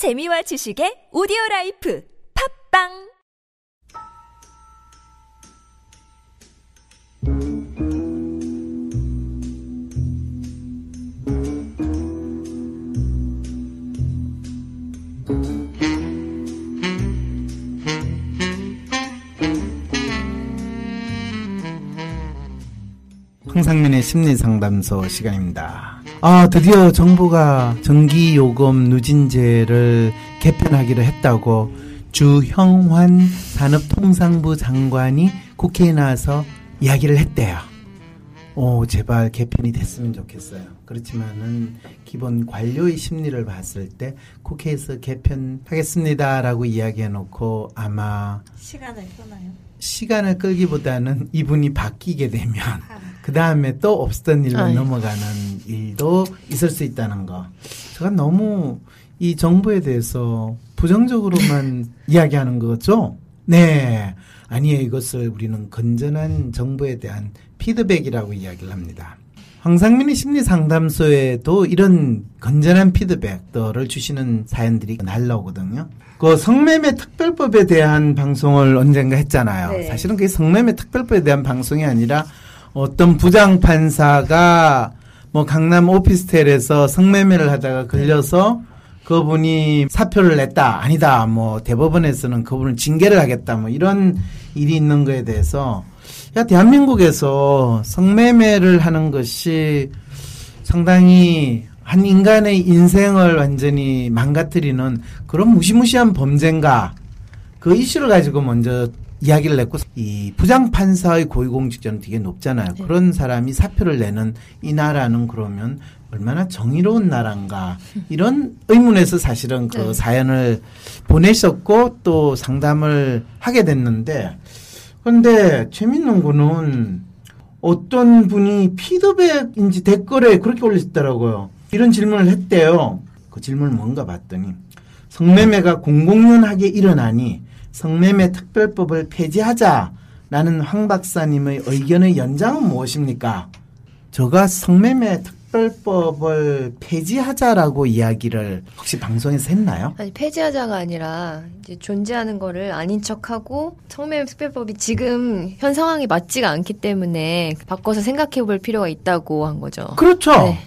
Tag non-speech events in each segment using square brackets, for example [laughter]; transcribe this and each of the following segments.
재미와 지식의 오디오 라이프 팟빵 황상민의 심리상담소 시간입니다. 아, 드디어 정부가 전기요금 누진제를 개편하기로 했다고 주형환 산업통상부 장관이 국회에 나와서 이야기를 했대요. 오, 제발 개편이 됐으면 좋겠어요. 그렇지만은 기본 관료의 심리를 봤을 때 국회에서 개편하겠습니다라고 이야기해 놓고 아마 시간을 끄나요? 시간을 끌기보다는 이분이 바뀌게 되면 그 다음에 또 없었던 일로 아유. 넘어가는 일도 있을 수 있다는 거. 제가 너무 이 정부에 대해서 부정적으로만 [laughs] 이야기하는 거죠. 네. 아니에요. 이것을 우리는 건전한 정부에 대한 피드백이라고 이야기를 합니다. 황상민의 심리 상담소에도 이런 건전한 피드백들을 주시는 사연들이 날라오거든요. 그 성매매 특별법에 대한 방송을 언젠가 했잖아요. 네. 사실은 그게 성매매 특별법에 대한 방송이 아니라 어떤 부장 판사가 뭐 강남 오피스텔에서 성매매를 하다가 걸려서 그분이 사표를 냈다 아니다 뭐 대법원에서는 그분을 징계를 하겠다 뭐 이런 일이 있는 거에 대해서 야 대한민국에서 성매매를 하는 것이 상당히 한 인간의 인생을 완전히 망가뜨리는 그런 무시무시한 범죄인가 그 이슈를 가지고 먼저 이야기를 냈고 이 부장 판사의 고위공직자는 되게 높잖아요. 네. 그런 사람이 사표를 내는 이 나라는 그러면 얼마나 정의로운 나라인가 이런 의문에서 사실은 그 네. 사연을 보내셨고 또 상담을 하게 됐는데 근데 재밌는 거는 어떤 분이 피드백인지 댓글에 그렇게 올리셨더라고요. 이런 질문을 했대요. 그 질문을 뭔가 봤더니 성매매가 공공연하게 일어나니 성매매 특별법을 폐지하자라는 황 박사님의 의견의 연장은 무엇입니까? 제가 성매매 특 별법을 폐지하자라고 이야기를 혹시 방송에서 했나요? 아니 폐지하자가 아니라 이제 존재하는 거를 아닌 척하고 성매매 특별법이 지금 현 상황이 맞지가 않기 때문에 바꿔서 생각해 볼 필요가 있다고 한 거죠. 그렇죠. 네.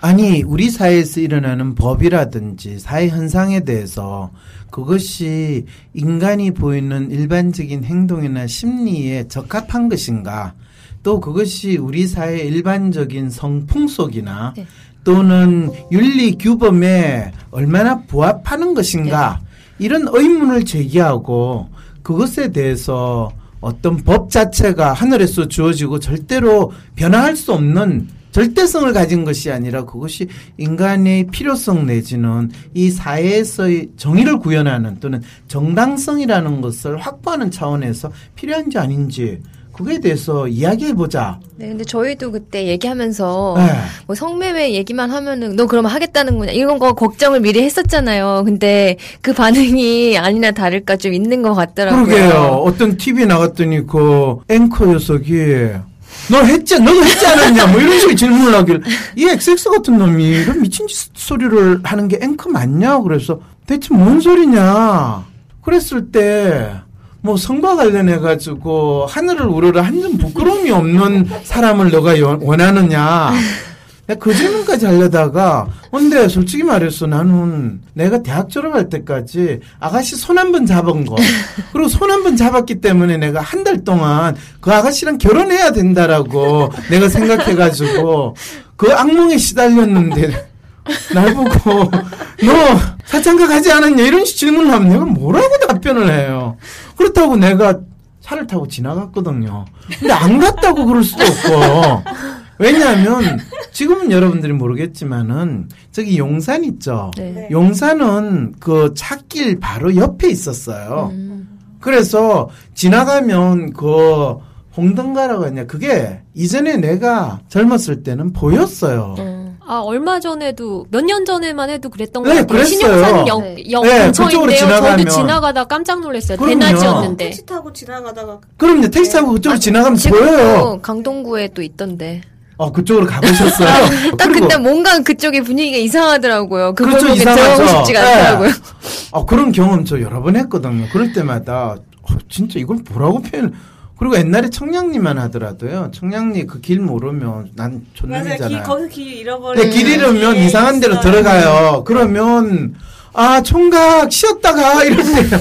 아니 우리 사회에서 일어나는 법이라든지 사회 현상에 대해서 그것이 인간이 보이는 일반적인 행동이나 심리에 적합한 것인가 또 그것이 우리 사회의 일반적인 성풍 속이나 네. 또는 윤리 규범에 얼마나 부합하는 것인가 이런 의문을 제기하고 그것에 대해서 어떤 법 자체가 하늘에서 주어지고 절대로 변화할 수 없는 절대성을 가진 것이 아니라 그것이 인간의 필요성 내지는 이 사회에서의 정의를 구현하는 또는 정당성이라는 것을 확보하는 차원에서 필요한지 아닌지 그거에 대해서 이야기해 보자. 네, 근데 저희도 그때 얘기하면서 네. 뭐 성매매 얘기만 하면은 너 그러면 하겠다는구나 이런 거 걱정을 미리 했었잖아요. 근데 그 반응이 아니나 다를까 좀 있는 것 같더라고요. 그러게요. 어떤 TV 나갔더니 그 앵커 녀석이 너 했지, 너도 했지 않았냐? 뭐 이런 식의 질문을 하길. 이 XX 같은 놈이 이런 미친 짓 소리를 하는 게 앵커 맞냐? 그래서 대체 뭔 소리냐? 그랬을 때, 뭐 성과 관련해 가지고 하늘을 우러러 한 점 부끄러움이 없는 사람을 너가 여- 원하느냐? 그 질문까지 하려다가, 근데 솔직히 말해서 나는 내가 대학 졸업할 때까지 아가씨 손 한 번 잡은 거, 그리고 손 한 번 잡았기 때문에 내가 한 달 동안 그 아가씨랑 결혼해야 된다라고 내가 생각해가지고 그 악몽에 시달렸는데, 날 보고, 너 사창가 가지 않았냐? 이런 식 질문을 하면 내가 뭐라고 답변을 해요. 그렇다고 내가 차를 타고 지나갔거든요. 근데 안 갔다고 그럴 수도 없고. 왜냐하면 지금은 여러분들이 모르겠지만은 저기 용산 있죠. 네. 네. 용산은 그 찾길 바로 옆에 있었어요. 음. 그래서 지나가면 그 홍등가라고 했냐 그게 이전에 내가 젊었을 때는 보였어요. 어. 아 얼마 전에도 몇 년 전에만 해도 그랬던 것 네, 같아요. 그랬어요. 신영산 역, 네. 역 네, 근처인데요. 그쪽으로 지나가면. 저도 지나가다 깜짝 놀랐어요. 그럼요. 대낮이었는데. 택시 타고 지나가다가 그럼요 택시 타고 그쪽으로 지나가면 지금도 보여요. 강동구에 또 있던데. 어 그쪽으로 가보셨어요? [laughs] 딱 그때 뭔가 그쪽의 분위기가 이상하더라고요. 그걸 그렇죠. 들어가고 싶지가 네. 않더라고요. 아, 그런 경험 저 여러 번 했거든요. 그럴 때마다 어, 진짜 이걸 뭐라고 표현? 그리고 옛날에 청량리만 하더라도요. 청량리 그 길 모르면 난 맞아요. 촌놈이잖아요. 거기서 길 잃어버리는. 근데 길 잃으면 게 이상한 데로. 들어가요. 그러면 아 총각 쉬었다가 이런데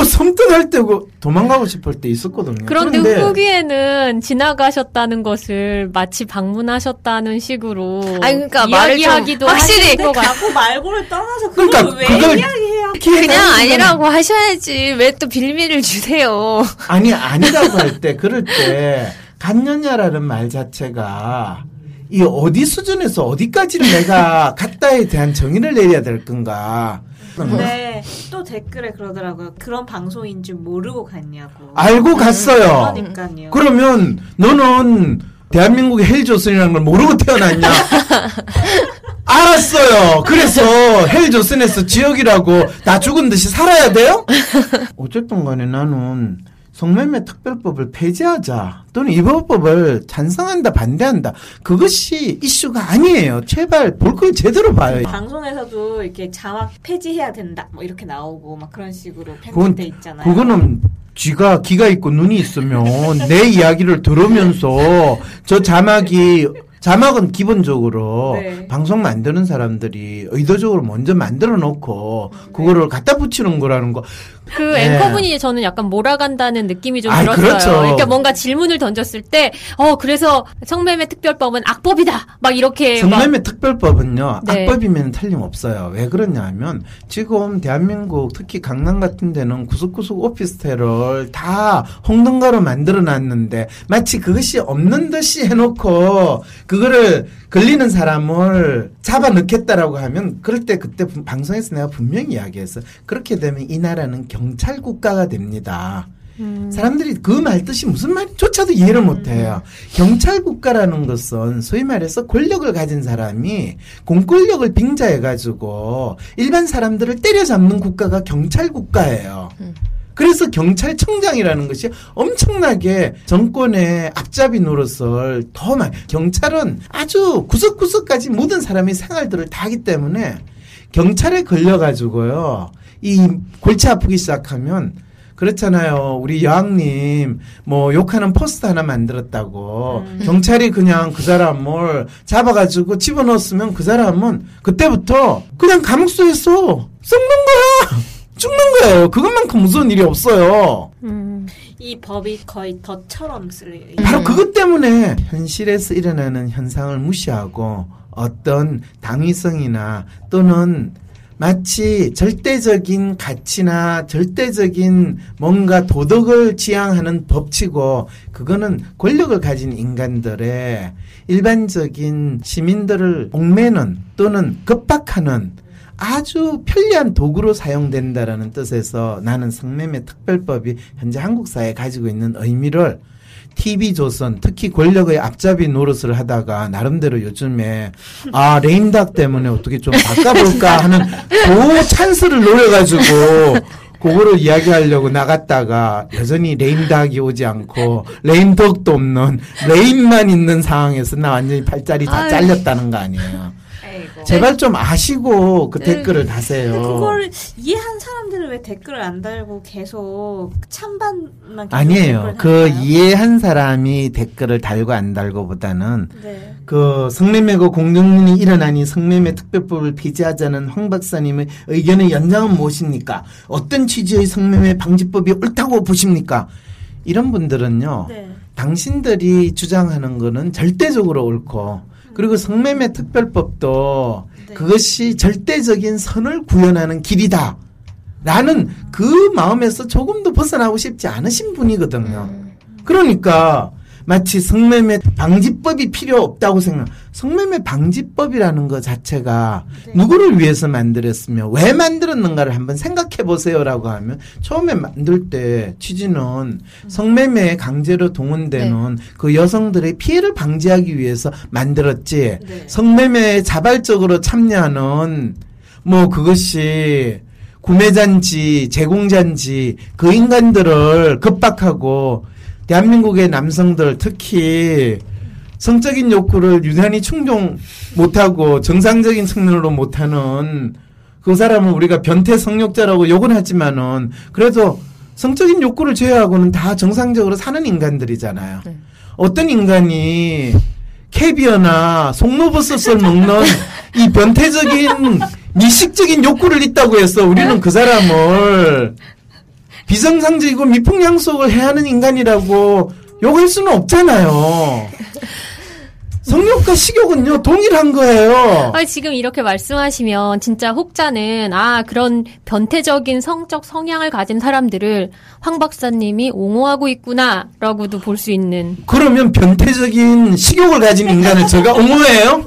오 섬뜩할 때고 도망가고 싶을 때 있었거든요. 그런데 그런데 후기에는 지나가셨다는 것을 마치 방문하셨다는 식으로 아니, 그러니까 이야기하기도 확실히 것 같- 가고 말고를 떠나서 그걸 그러니까 왜 그걸 이야기해야 그냥 아니라고 하셔야지. 왜 또 빌미를 주세요. 아니 아니라고 할 때 그럴 때 간년야라는 말 자체가 이 어디 수준에서 어디까지를 내가 [laughs] 갔다에 대한 정의를 내려야 될 건가. 근데 또 댓글에 그러더라고요. 그런 방송인 줄 모르고 갔냐고. 알고 갔어요. 그러니까요. 그러면 너는 대한민국의 헬조선이라는 걸 모르고 태어났냐? [laughs] 알았어요. 그래서 헬조선에서 지역이라고 나 죽은 듯이 살아야 돼요? [laughs] 어쨌든 간에 나는 성매매 특별법을 폐지하자 또는 이 법법을 찬성한다 반대한다 그것이 이슈가 아니에요. 제발 볼 걸 제대로 봐요. 방송에서도 이렇게 자막 폐지해야 된다. 뭐 이렇게 나오고 막 그런 식으로 편집돼 있잖아요. 그거는 쥐가 귀가 있고 눈이 있으면 내 [laughs] 이야기를 들으면서 저 자막이 자막은 기본적으로 네. 방송 만드는 사람들이 의도적으로 먼저 만들어 놓고 그거를 갖다 붙이는 거라는 거. 그 네. 앵커분이 저는 약간 몰아간다는 느낌이 좀 아이, 들었어요. 그렇죠. 그러니까 뭔가 질문을 던졌을 때, 어 그래서 성매매 특별법은 악법이다. 막 이렇게 막 성매매 특별법은요 네. 악법이면 틀림없어요. 왜 그러냐면 지금 대한민국 특히 강남 같은 데는 구석구석 오피스텔을 다 홍등가로 만들어 놨는데 마치 그것이 없는 듯이 해놓고 그거를 걸리는 사람을 잡아 넣겠다라고 하면 그럴 때 그때 분- 방송에서 내가 분명히 이야기했어. 그렇게 되면 이 나라는 경찰 국가가 됩니다. 사람들이 그 말 뜻이 무슨 말조차도 이해를 못해요. 경찰 국가라는 것은 소위 말해서 권력을 가진 사람이 공권력을 빙자해가지고 일반 사람들을 때려잡는 국가가 경찰 국가예요. 그래서 경찰청장이라는 것이 엄청나게 정권의 앞잡이 노릇을 더 많이, 경찰은 아주 구석구석까지 모든 사람의 생활들을 다 하기 때문에 경찰에 걸려가지고요. 이 골치 아프기 시작하면 그렇잖아요. 우리 여왕님 뭐 욕하는 포스터 하나 만들었다고 경찰이 그냥 그 사람을 잡아가지고 집어넣었으면 그 사람은 그때부터 그냥 감옥소에서 썩는 거야. 죽는 거예요. 그것만큼 무서운 일이 없어요. 음, 이 법이 거의 덫처럼 쓰여요. 바로 그것 때문에 현실에서 일어나는 현상을 무시하고 어떤 당위성이나 또는 마치 절대적인 가치나 절대적인 뭔가 도덕을 지향하는 법치고 그거는 권력을 가진 인간들의 일반적인 시민들을 옥매는 또는 급박하는 아주 편리한 도구로 사용된다라는 뜻에서 나는 성매매 특별법이 현재 한국 사회에 가지고 있는 의미를 TV조선 특히 권력의 앞잡이 노릇을 하다가 나름대로 요즘에 아 레임닭 때문에 어떻게 좀 바꿔볼까 [laughs] 하는 그 찬스를 노려가지고 그거를 이야기하려고 나갔다가 여전히 레임닭이 오지 않고 레임덕도 없는 레임만 있는 상황에서 나 완전히 팔자리 다. 잘렸다는 거 아니에요. 제발 좀 아시고 그 네. 댓글을 다세요. 그거를 이해한 사람들은 왜 댓글을 안 달고 계속 찬반만 계속 아니에요. 그? 이해한 사람이 댓글을 달고 안 달고보다는 네. 그 성매매고 공정론이 일어나니 성매매 특별법을 폐지하자는 황 박사님의 의견의 연장은 무엇입니까? 어떤 취지의 성매매 방지법이 옳다고 보십니까? 이런 분들은요. 네. 당신들이 주장하는 거는 절대적으로 옳고 그리고 성매매 특별법도 네. 그것이 절대적인 선을 구현하는 길이다. 라는 그 마음에서 조금도 벗어나고 싶지 않으신 분이거든요. 그러니까 마치 성매매 방지법이 필요 없다고 생각. 성매매 방지법이라는 것 자체가 네. 누구를 위해서 만들었으며 왜 만들었는가를 한번 생각해 보세요라고 하면 처음에 만들 때 취지는 성매매에 강제로 동원되는 그 여성들의 피해를 방지하기 위해서 만들었지. 네. 성매매에 자발적으로 참여하는 뭐 그것이 구매잔지, 제공잔지 그 인간들을 급박하고 대한민국의 남성들 특히 성적인 욕구를 유난히 충족 못하고 정상적인 측면으로 못하는 그 사람은 우리가 변태 성욕자라고 욕은 하지만은 그래도 성적인 욕구를 제외하고는 다 정상적으로 사는 인간들이잖아요. 네. 어떤 인간이 캐비어나 송로버섯을 [laughs] 먹는 이 변태적인 미식적인 욕구를 있다고 해서 우리는 그 사람을 비정상적이고 미풍양속을 해야 하는 인간이라고 욕할 수는 없잖아요. 성욕과 식욕은요 동일한 거예요. 아, 지금 이렇게 말씀하시면 진짜 혹자는 아 그런 변태적인 성적 성향을 가진 사람들을 황 박사님이 옹호하고 있구나라고도 볼 수 있는 그러면 변태적인 식욕을 가진 인간을 제가 옹호해요?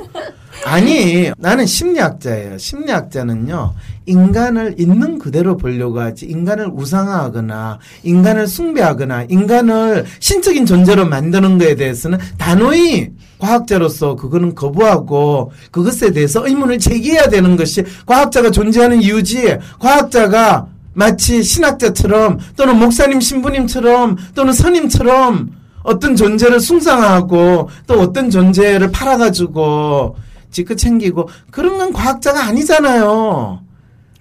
아니, 나는 심리학자예요. 심리학자는요, 인간을 있는 그대로 보려고 하지, 인간을 우상화하거나, 인간을 숭배하거나, 인간을 신적인 존재로 만드는 거에 대해서는 단호히 과학자로서 그거는 거부하고, 그것에 대해서 의문을 제기해야 되는 것이 과학자가 존재하는 이유지, 과학자가 마치 신학자처럼, 또는 목사님, 신부님처럼, 또는 선임처럼, 어떤 존재를 숭상하고 또 어떤 존재를 팔아가지고 지껏 챙기고 그런 건 과학자가 아니잖아요.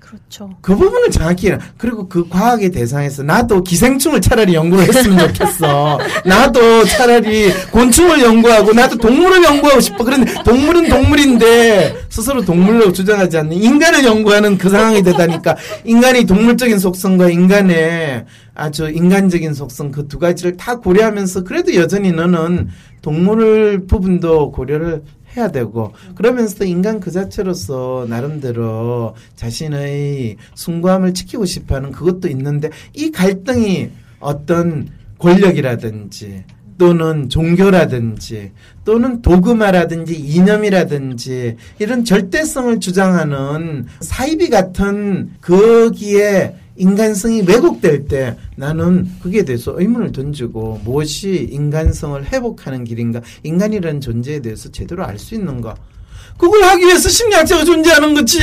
그렇죠. 그 부분을 정확히 해라. 그리고 그 과학의 대상에서 나도 기생충을 차라리 연구를 했으면 좋겠어. [laughs] 나도 차라리 곤충을 연구하고 나도 동물을 연구하고 싶어. 그런데 동물은 동물인데 스스로 동물로 주장하지 않는 인간을 연구하는 그 상황이 되다니까 인간의 동물적인 속성과 인간의 아주 인간적인 속성 그 두 가지를 다 고려하면서 그래도 여전히 너는 동물 부분도 고려를 해야 되고 그러면서 인간 그 자체로서 나름대로 자신의 숭고함을 지키고 싶어하는 그것도 있는데 이 갈등이 어떤 권력이라든지 또는 종교라든지 또는 도그마라든지 이념이라든지 이런 절대성을 주장하는 사이비 같은 거기에 인간성이 왜곡될 때 나는 그게 대해서 의문을 던지고 무엇이 인간성을 회복하는 길인가 인간이라는 존재에 대해서 제대로 알 수 있는가 그걸 하기 위해서 심리학자가 존재하는 거지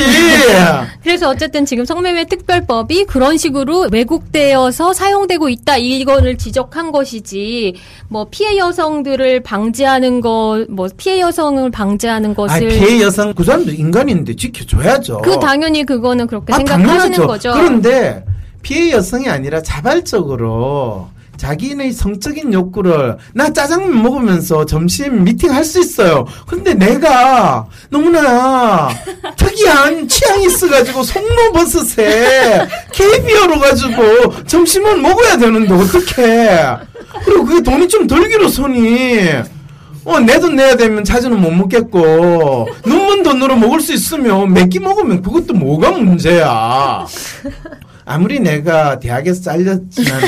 [laughs] 그래서 어쨌든 지금 성매매 특별법이 그런 식으로 왜곡되어서 사용되고 있다 이거를 지적한 것이지 뭐 피해 여성들을 방지하는 것, 뭐 피해 여성을 방지하는 아 것을 피해 여성 그 사람도 인간인데 지켜줘야죠 그 당연히 그거는 그렇게 아, 생각하시는 당연하죠. 거죠. 그런데 피해 여성이 아니라 자발적으로 자기의 성적인 욕구를 나 짜장면 먹으면서 점심 미팅 할 수 있어요. 근데 내가 너무나 특이한 취향이 있어가지고 송로버섯에 캐비어로 가지고 점심은 먹어야 되는데 어떡해. 그리고 그게 돈이 좀 들기로서니. 어, 내 돈 내야 되면 자주는 못 먹겠고, 눈먼 돈으로 먹을 수 있으면 몇 끼 먹으면 그것도 뭐가 문제야. 아무리 내가 대학에서 잘렸지만은,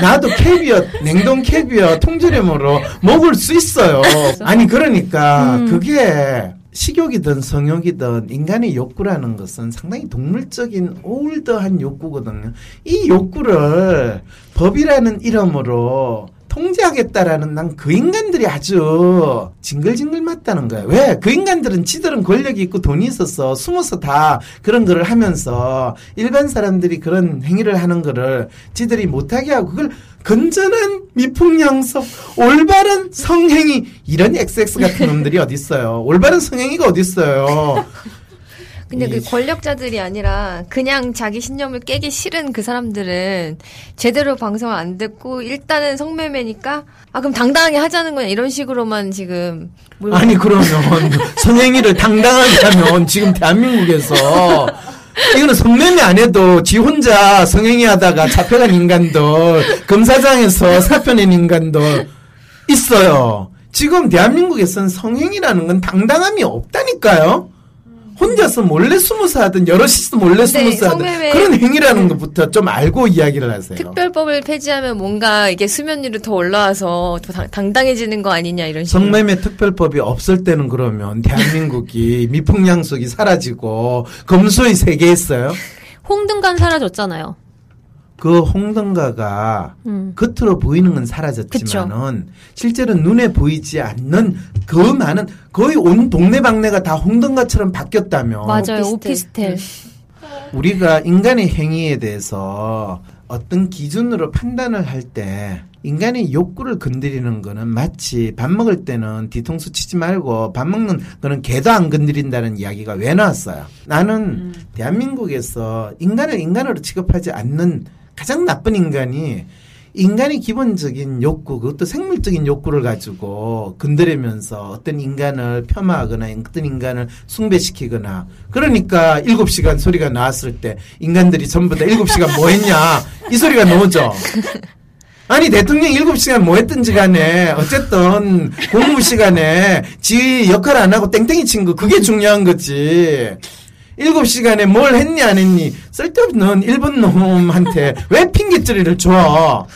나도 캐비어, 냉동 캐비어 통조림으로 먹을 수 있어요. 아니, 그러니까, 그게, 식욕이든 성욕이든 인간의 욕구라는 것은 상당히 동물적인 올드한 욕구거든요. 이 욕구를 법이라는 이름으로 통제하겠다라는 난 그 인간들이 아주 징글징글 맞다는 거야. 왜? 그 인간들은 지들은 권력이 있고 돈이 있어서 숨어서 다 그런 거를 하면서 일반 사람들이 그런 행위를 하는 거를 지들이 못하게 하고 그걸 건전한 미풍양속 올바른 성행위 이런 XX 같은 놈들이 어디 있어요? 올바른 성행위가 어디 있어요? 근데 그 이- 권력자들이 아니라 그냥 자기 신념을 깨기 싫은 그 사람들은 제대로 방송을 안 듣고 일단은 성매매니까 아 그럼 당당하게 하자는 거냐 이런 식으로만 지금 뭘- 아니 그러면 [laughs] 성행위를 당당하게 하면 지금 대한민국에서 이거는 성매매 안 해도 지 혼자 성행위 하다가 잡혀간 인간들 검사장에서 사표낸 인간들 있어요. 지금 대한민국에서는 성행위라는 건 당당함이 없다니까요. 혼자서 몰래 숨어서 하든 여럿이서 몰래 숨어서 하든 성매매- 그런 행위라는 것부터 좀 알고 이야기를 하세요. 특별법을 폐지하면 뭔가 이게 수면 위로 더 올라와서 더 당- 당당해지는 거 아니냐 이런 식으로 성매매 특별법이 없을 때는 그러면 대한민국이 [laughs] 미풍양속이 사라지고 검소의 세계였어요. 홍등간 사라졌잖아요. 그 홍등가가 음. 겉으로 보이는 건 사라졌지만은 실제로 눈에 보이지 않는 그 많은 거의 온 동네방네가 다 홍등가처럼 바뀌었다면 맞아요. 오피스텔. 오피스텔. 우리가 인간의 행위에 대해서 어떤 기준으로 판단을 할 때 인간의 욕구를 건드리는 거는 마치 밥 먹을 때는 뒤통수 치지 말고 밥 먹는 거는 개도 안 건드린다는 이야기가 왜 나왔어요? 나는 대한민국에서 인간을 인간으로 취급하지 않는 가장 나쁜 인간이 인간의 기본적인 욕구, 그것도 생물적인 욕구를 가지고 건드리면서 어떤 인간을 폄하하거나 어떤 인간을 숭배시키거나 그러니까 일곱 시간 소리가 나왔을 때 인간들이 전부 다 일곱 시간 뭐 했냐 이 소리가 나오죠. 아니 대통령 일곱 시간 뭐 했든지 간에 어쨌든 공무 시간에 지 역할 안 하고 땡땡이 친 거 그게 중요한 거지. 일곱 시간에 뭘 했니 안 했니 쓸데없는 일본 놈한테 왜 핑계거리를 줘.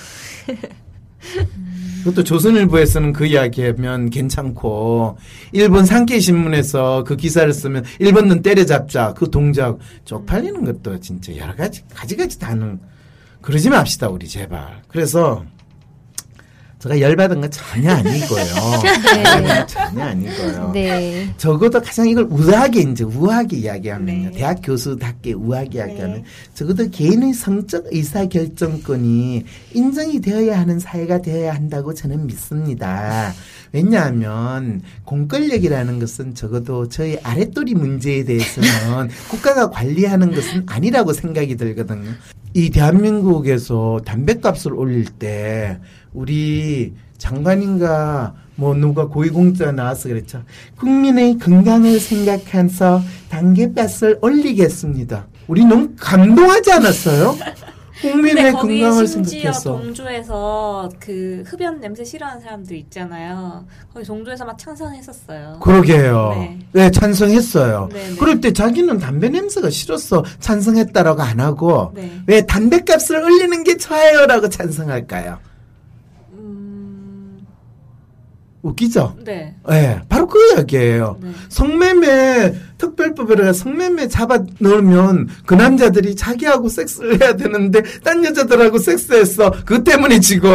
그것도 조선일보에서는 그 이야기하면 괜찮고 일본 산케이 신문에서 그 기사를 쓰면 일본 놈 때려잡자 그 동작 쪽팔리는 것도 진짜 여러 가지 가지가지 다는 그러지 맙시다 우리 제발. 그래서 제가 열받은 건 전혀 아니고요. [laughs] 열받은 건 전혀 아니고요. 네. 적어도 가장 이걸 우아하게 이제 우아하게 이야기하면요. 네. 대학 교수답게 우아하게 네. 이야기하면 적어도 개인의 성적 의사 결정권이 인정이 되어야 하는 사회가 되어야 한다고 저는 믿습니다. 왜냐하면 공권력이라는 것은 적어도 저희 아랫도리 문제에 대해서는 [laughs] 국가가 관리하는 것은 아니라고 생각이 들거든요. 이 대한민국에서 담배값을 올릴 때 우리 장관인가 뭐 누가 고위공자 나와서 그랬죠. 국민의 건강을 생각해서 단계값을 올리겠습니다. 우리 너무 감동하지 않았어요? 국민의 건강을 생각해서. 동조에서 그 흡연 냄새 싫어하는 사람들 있잖아요. 거기 동조에서 막 찬성했었어요. 그러게요. 네. 네, 찬성했어요. 네, 네. 그럴 때 자기는 담배 냄새가 싫어서 찬성했다라고 안 하고 네. 왜 담배값을 올리는 게 좋아요라고 찬성할까요? 웃기죠? 네. 네, 바로 그 이야기예요. 네. 성매매 특별법이라 성매매 잡아 넣으면 그 남자들이 자기하고 섹스를 해야 되는데 딴 여자들하고 섹스했어. 그 때문에 지금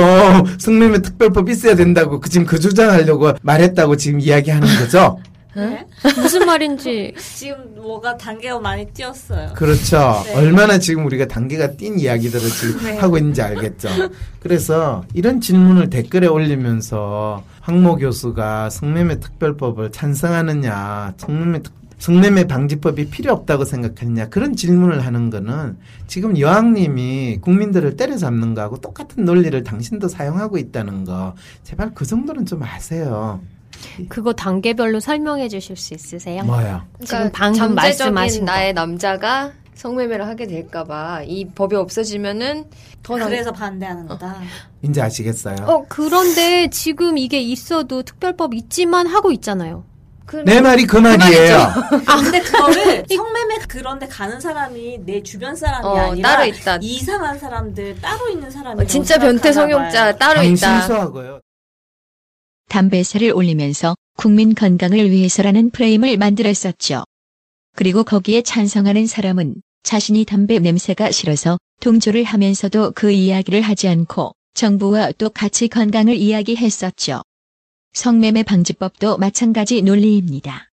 성매매 특별법 있어야 된다고 그 지금 그 주장하려고 말했다고 지금 이야기하는 거죠. [laughs] 네? 무슨 말인지 [laughs] 지금 뭐가 단계가 많이 뛰었어요. 그렇죠. 네. 얼마나 지금 우리가 단계가 뛴 이야기들을 지금 [laughs] 네. 하고 있는지 알겠죠. 그래서 이런 질문을 댓글에 올리면서 황모 교수가 성매매 특별법을 찬성하느냐, 성매매 특- 성매매 방지법이 필요 없다고 생각하느냐 그런 질문을 하는 거는 지금 여왕님이 국민들을 때려잡는 거하고 똑같은 논리를 당신도 사용하고 있다는 거 제발 그 정도는 좀 아세요. 그거 단계별로 설명해 주실 수 있으세요? 뭐야? 지금 방금 말씀하신 거. 나의 남자가 성매매를 하게 될까봐 이 법이 없어지면은 더 남- 그래서 반대하는 거다. 이제 아시겠어요? 어, 그런데 지금 이게 있어도 특별법 있지만 하고 있잖아요. 그- 내 말이 그 말이에요. [laughs] 아 근데 그거를 성매매 그런데 가는 사람이 내 주변 사람이 어, 아니라 따로 있다. 이상한 사람들 따로 있는 사람이 어, 진짜 변태 성욕자 따로 있다. 신수하고요. 담배세를 올리면서 국민 건강을 위해서라는 프레임을 만들었었죠. 그리고 거기에 찬성하는 사람은 자신이 담배 냄새가 싫어서 동조를 하면서도 그 이야기를 하지 않고 정부와 똑같이 건강을 이야기했었죠. 성매매 방지법도 마찬가지 논리입니다.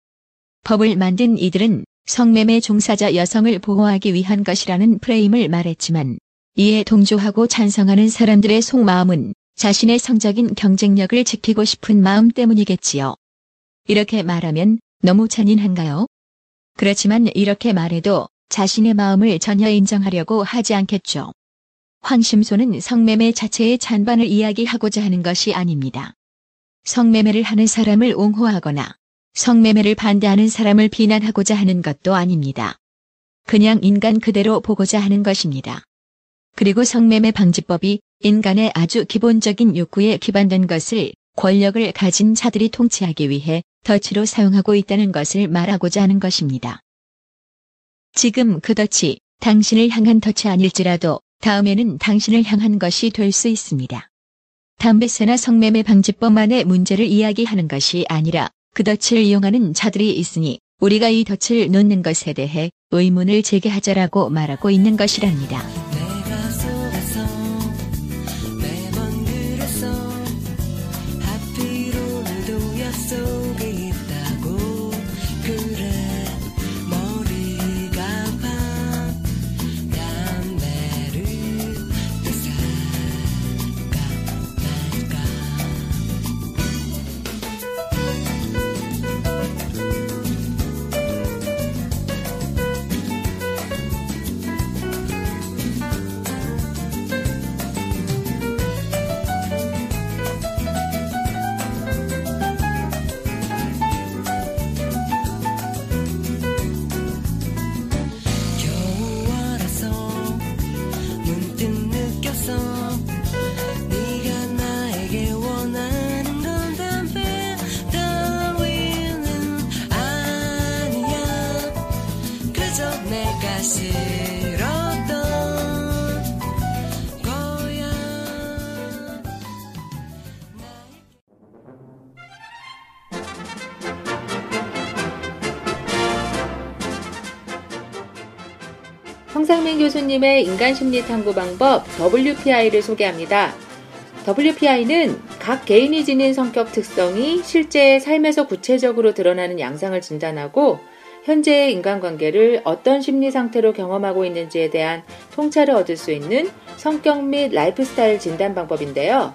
법을 만든 이들은 성매매 종사자 여성을 보호하기 위한 것이라는 프레임을 말했지만 이에 동조하고 찬성하는 사람들의 속마음은 자신의 성적인 경쟁력을 지키고 싶은 마음 때문이겠지요. 이렇게 말하면 너무 잔인한가요? 그렇지만 이렇게 말해도 자신의 마음을 전혀 인정하려고 하지 않겠죠. 황심소는 성매매 자체의 찬반을 이야기하고자 하는 것이 아닙니다. 성매매를 하는 사람을 옹호하거나 성매매를 반대하는 사람을 비난하고자 하는 것도 아닙니다. 그냥 인간 그대로 보고자 하는 것입니다. 그리고 성매매 방지법이 인간의 아주 기본적인 욕구에 기반된 것을 권력을 가진 자들이 통치하기 위해 덫으로 사용하고 있다는 것을 말하고자 하는 것입니다. 지금 그 덫이 당신을 향한 덫이 아닐지라도 다음에는 당신을 향한 것이 될 수 있습니다. 담배세나 성매매 방지법만의 문제를 이야기하는 것이 아니라 그 덫을 이용하는 자들이 있으니 우리가 이 덫을 놓는 것에 대해 의문을 제기하자라고 말하고 있는 것이랍니다. 황상민 교수님의 인간심리 탐구 방법 WPI를 소개합니다. WPI는 각 개인이 지닌 성격 특성이 실제 삶에서 구체적으로 드러나는 양상을 진단하고 현재의 인간관계를 어떤 심리 상태로 경험하고 있는지에 대한 통찰을 얻을 수 있는 성격 및 라이프스타일 진단 방법인데요.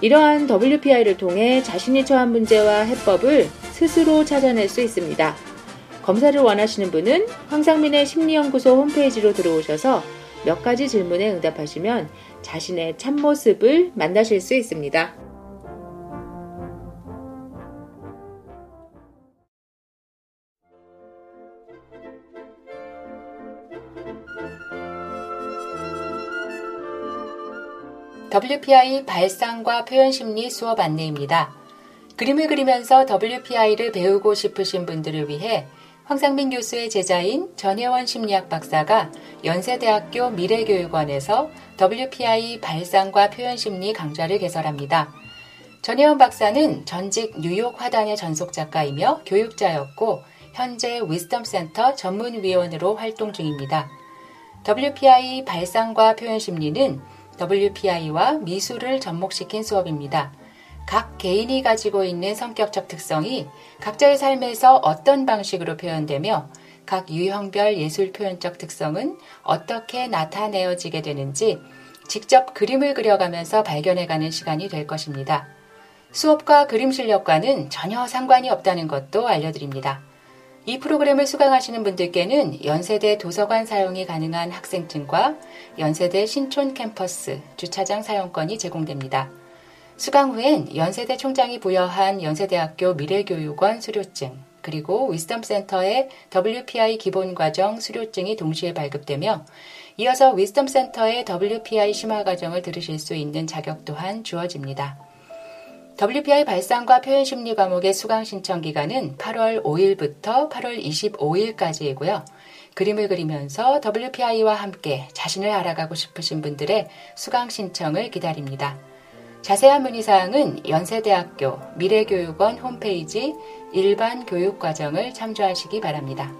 이러한 WPI를 통해 자신이 처한 문제와 해법을 스스로 찾아낼 수 있습니다. 검사를 원하시는 분은 황상민의 심리연구소 홈페이지로 들어오셔서 몇 가지 질문에 응답하시면 자신의 참모습을 만나실 수 있습니다. WPI 발상과 표현 심리 수업 안내입니다. 그림을 그리면서 WPI를 배우고 싶으신 분들을 위해 황상민 교수의 제자인 전혜원 심리학 박사가 연세대학교 미래교육원에서 WPI 발상과 표현 심리 강좌를 개설합니다. 전혜원 박사는 전직 뉴욕 화단의 전속 작가이며 교육자였고 현재 위스덤 센터 전문위원으로 활동 중입니다. WPI 발상과 표현 심리는 WPI와 미술을 접목시킨 수업입니다. 각 개인이 가지고 있는 성격적 특성이 각자의 삶에서 어떤 방식으로 표현되며 각 유형별 예술 표현적 특성은 어떻게 나타내어지게 되는지 직접 그림을 그려가면서 발견해가는 시간이 될 것입니다. 수업과 그림 실력과는 전혀 상관이 없다는 것도 알려드립니다. 이 프로그램을 수강하시는 분들께는 연세대 도서관 사용이 가능한 학생증과 연세대 신촌 캠퍼스 주차장 사용권이 제공됩니다. 수강 후엔 연세대 총장이 부여한 연세대학교 미래교육원 수료증, 그리고 위스덤센터의 WPI 기본과정 수료증이 동시에 발급되며 이어서 위스덤센터의 WPI 심화과정을 들으실 수 있는 자격 또한 주어집니다. WPI 발상과 표현 심리 과목의 수강 신청 기간은 8월 5일부터 8월 25일까지이고요. 그림을 그리면서 WPI와 함께 자신을 알아가고 싶으신 분들의 수강 신청을 기다립니다. 자세한 문의사항은 연세대학교 미래교육원 홈페이지 일반 교육과정을 참조하시기 바랍니다.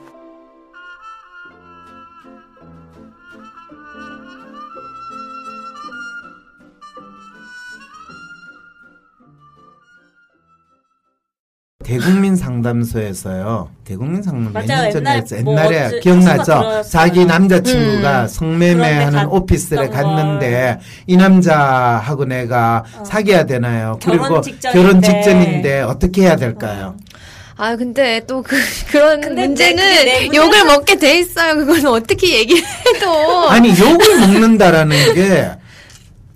대국민 상담소에서요. 대국민 상담 맞아요. 몇년 전에 옛날 했어요. 뭐 옛날에 어디- 기억나죠? 자기 남자친구가 음. 성매매하는 오피스에 갔는데 이 남자하고 내가 사귀어야 되나요? 결혼 그리고 직전인데. 결혼 직전인데 어떻게 해야 될까요? 아 근데 또 그 [laughs] 그런 근데 문제는 내- 내 문제는- 욕을 먹게 돼 있어요. 그거는 어떻게 얘기를 해도 아니 욕을 먹는다라는 게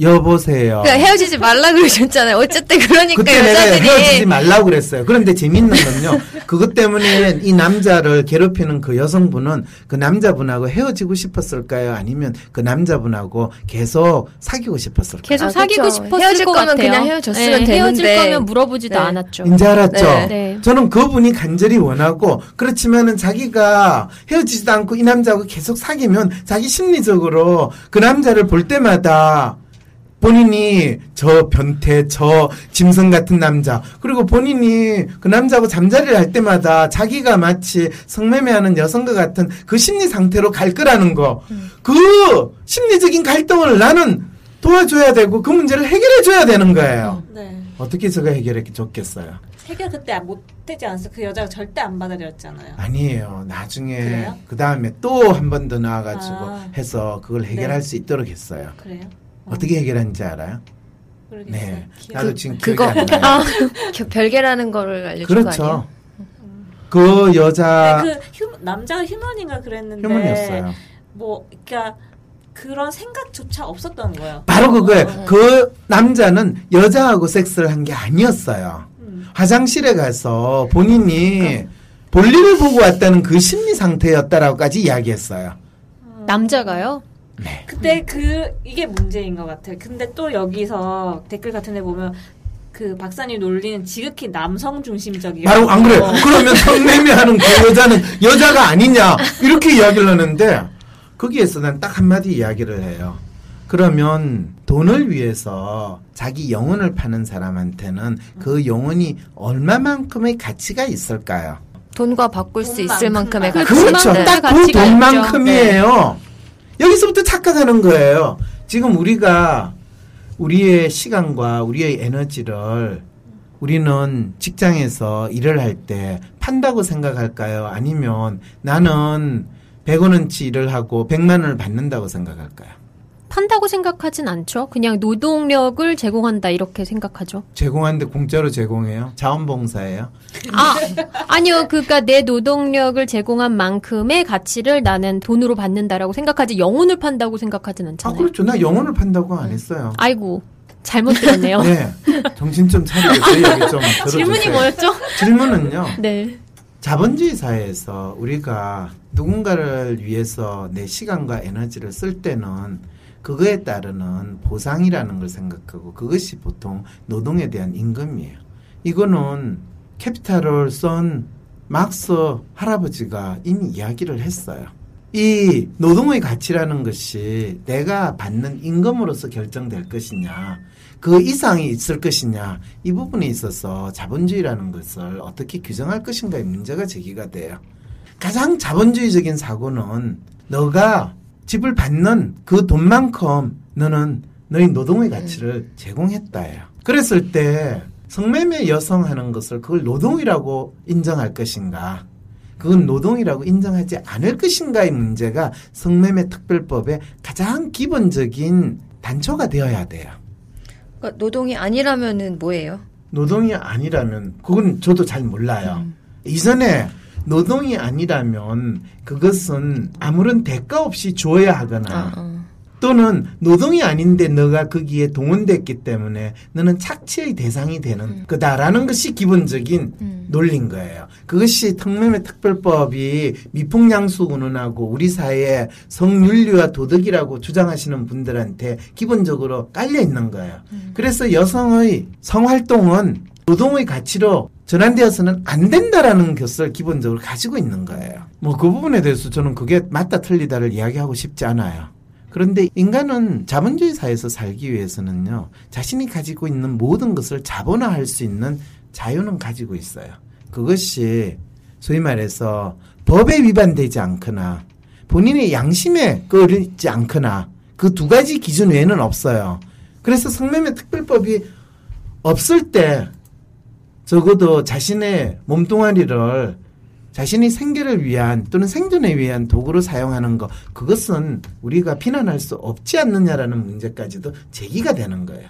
여보세요. 그러니까 헤어지지 말라 그러셨잖아요. 어쨌든 그러니까 그때 내가 여자들이 헤어지지 말라고 그랬어요. 그런데 재밌는 건요. 그것 때문에 이 남자를 괴롭히는 그 여성분은 그 남자분하고 헤어지고 싶었을까요? 아니면 그 남자분하고 계속 사귀고 싶었을까요? 계속 아, 사귀고. 싶었을 헤어질 것 거면 같아요. 그냥 헤어졌으면 네, 헤어질 되는데. 거면 물어보지도 네. 않았죠. 이제 알았죠? 네, 네. 저는 그분이 간절히 원하고, 그렇지만은 자기가 헤어지지도 않고 이 남자하고 계속 사귀면 자기 심리적으로 그 남자를 볼 때마다 본인이 저 변태, 저 짐승 같은 남자, 그리고 본인이 그 남자하고 잠자리를 할 때마다 자기가 마치 성매매하는 여성과 같은 그 심리 상태로 갈 거라는 거. 그 심리적인 갈등을 나는 도와줘야 되고 그 문제를 해결해 줘야 되는 거예요. 네. 어떻게 제가 해결해 줬겠어요? 해결 그때 못 되지 않았어. 그 여자가 절대 안 받아들였잖아요. 아니에요. 나중에? 그 다음에 또 한 번 더 나와가지고 아. 해서 그걸 해결할 네. 수 있도록 했어요. 그래요? 어떻게 해결했는지 알아요? 모르겠어요. 네. 기억- 나도 지금 그거 기억이 안 나요. [laughs] 겨- 별개라는 거를 알려준 거 아니에요? 그렇죠. 그 여자 네, 그 휴, 남자가 휴먼인가 그랬는데 휴먼이었어요. 뭐 그러니까 그런 생각조차 없었던 거예요. 바로 그거예요. 어, 그 남자는 여자하고 섹스를 한 게 아니었어요. 음. 화장실에 가서 본인이 볼일을 보고 왔다는 그 심리 상태였다라고까지 이야기했어요. 남자가요? 그때 그 이게 문제인 것 같아요. 근데 또 여기서 댓글 같은 데 보면 그 박사님 논리는 지극히 남성 중심적이에요. 바로 안 그래. 그러면 성매매하는 그 여자는 여자가 아니냐 이렇게 이야기를 하는데 거기에서 난 딱 한마디 이야기를 해요. 그러면 돈을 위해서 자기 영혼을 파는 사람한테는 그 영혼이 얼마만큼의 가치가 있을까요? 돈과 바꿀 수 있을. 만큼의 가치. 그렇죠. 딱 그 돈만큼이에요. 착각하는 거예요. 지금 우리가 우리의 시간과 우리의 에너지를 우리는 직장에서 일을 할 때 판다고 생각할까요? 아니면 나는 100원어치 일을 하고 100만 원을 받는다고 생각할까요? 판다고 생각하진 않죠. 그냥 노동력을 제공한다 이렇게 생각하죠. 제공하는데 공짜로 제공해요? 자원봉사예요? 아, 아니요. 그러니까 내 노동력을 제공한 만큼의 가치를 나는 돈으로 받는다라고 생각하지 영혼을 판다고 생각하진 아, 않잖아요. 그렇죠. 나 영혼을 판다고 안 했어요. 아이고. 잘못 들었네요. 네. 정신 좀 얘기 좀. [laughs] 질문이 뭐였죠? 질문은요. 네. 자본주의 사회에서 우리가 누군가를 위해서 내 시간과 에너지를 쓸 때는 그거에 따르는 보상이라는 걸 생각하고 그것이 보통 노동에 대한 임금이에요. 이거는 캐피탈을 쓴 막스 할아버지가 이미 이야기를 했어요. 이 노동의 가치라는 것이 내가 받는 임금으로서 결정될 것이냐, 그 이상이 있을 것이냐, 이 부분에 있어서 자본주의라는 것을 어떻게 규정할 것인가의 문제가 제기가 돼요. 가장 자본주의적인 사고는 너가 집을 받는 그 돈만큼 너는 너희 노동의 가치를 제공했다예요. 그랬을 때 성매매 여성 하는 것을 그걸 노동이라고 인정할 것인가? 그건 노동이라고 인정하지 않을 것인가의 문제가 성매매 특별법의 가장 기본적인 단초가 되어야 돼요. 그러니까 노동이 아니라면은 뭐예요? 노동이 아니라면 그건 저도 잘 몰라요. 이전에 노동이 아니라면 그것은 아무런 대가 없이 줘야 하거나 아, 어. 또는 노동이 아닌데 너가 거기에 동원됐기 때문에 너는 착취의 대상이 되는 거다라는 것이 기본적인 음. 논리인 거예요. 그것이 특매매 특별법이 미풍양수 운운하고 우리 사회의 성윤리와 도덕이라고 주장하시는 분들한테 기본적으로 깔려 있는 거예요. 그래서 여성의 성활동은 노동의 가치로 전환되어서는 안 된다라는 것을 기본적으로 가지고 있는 거예요. 뭐 그 부분에 대해서 저는 그게 맞다 틀리다를 이야기하고 싶지 않아요. 그런데 인간은 자본주의 사회에서 살기 위해서는요, 자신이 가지고 있는 모든 것을 자본화할 수 있는 자유는 가지고 있어요. 그것이 소위 말해서 법에 위반되지 않거나 본인의 양심에 끌리지 않거나 그 두 가지 기준 외에는 없어요. 그래서 성매매 특별법이 없을 때 적어도 자신의 몸뚱아리를 자신의 생계를 위한 또는 생존에 위한 도구로 사용하는 것 그것은 우리가 비난할 수 없지 않느냐라는 문제까지도 제기가 되는 거예요.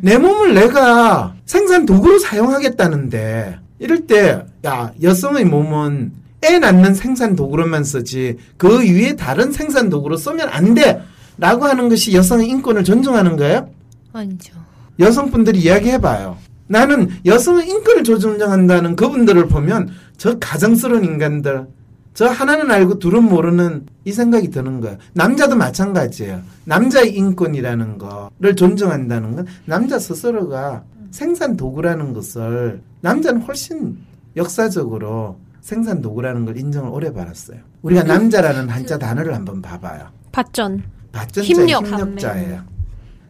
내 몸을 내가 생산 도구로 사용하겠다는데 이럴 때 야 여성의 몸은 애 낳는 생산 도구로만 쓰지 그 위에 다른 생산 도구로 쓰면 안 돼라고 하는 것이 여성의 인권을 존중하는 거예요? 아니죠. 여성분들이 이야기해봐요. 나는 여성의 인권을 존중한다는 그분들을 보면 저 가정스러운 인간들, 저 하나는 알고 둘은 모르는 이 생각이 드는 거예요. 남자도 마찬가지예요. 남자의 인권이라는 거를 존중한다는 건 남자 스스로가 생산 도구라는 것을 남자는 훨씬 역사적으로 생산 도구라는 걸 인정을 오래 받았어요. 우리가 남자라는 한자 단어를 한번 봐봐요. 발전. 발전자 힘력, 힘력자예요.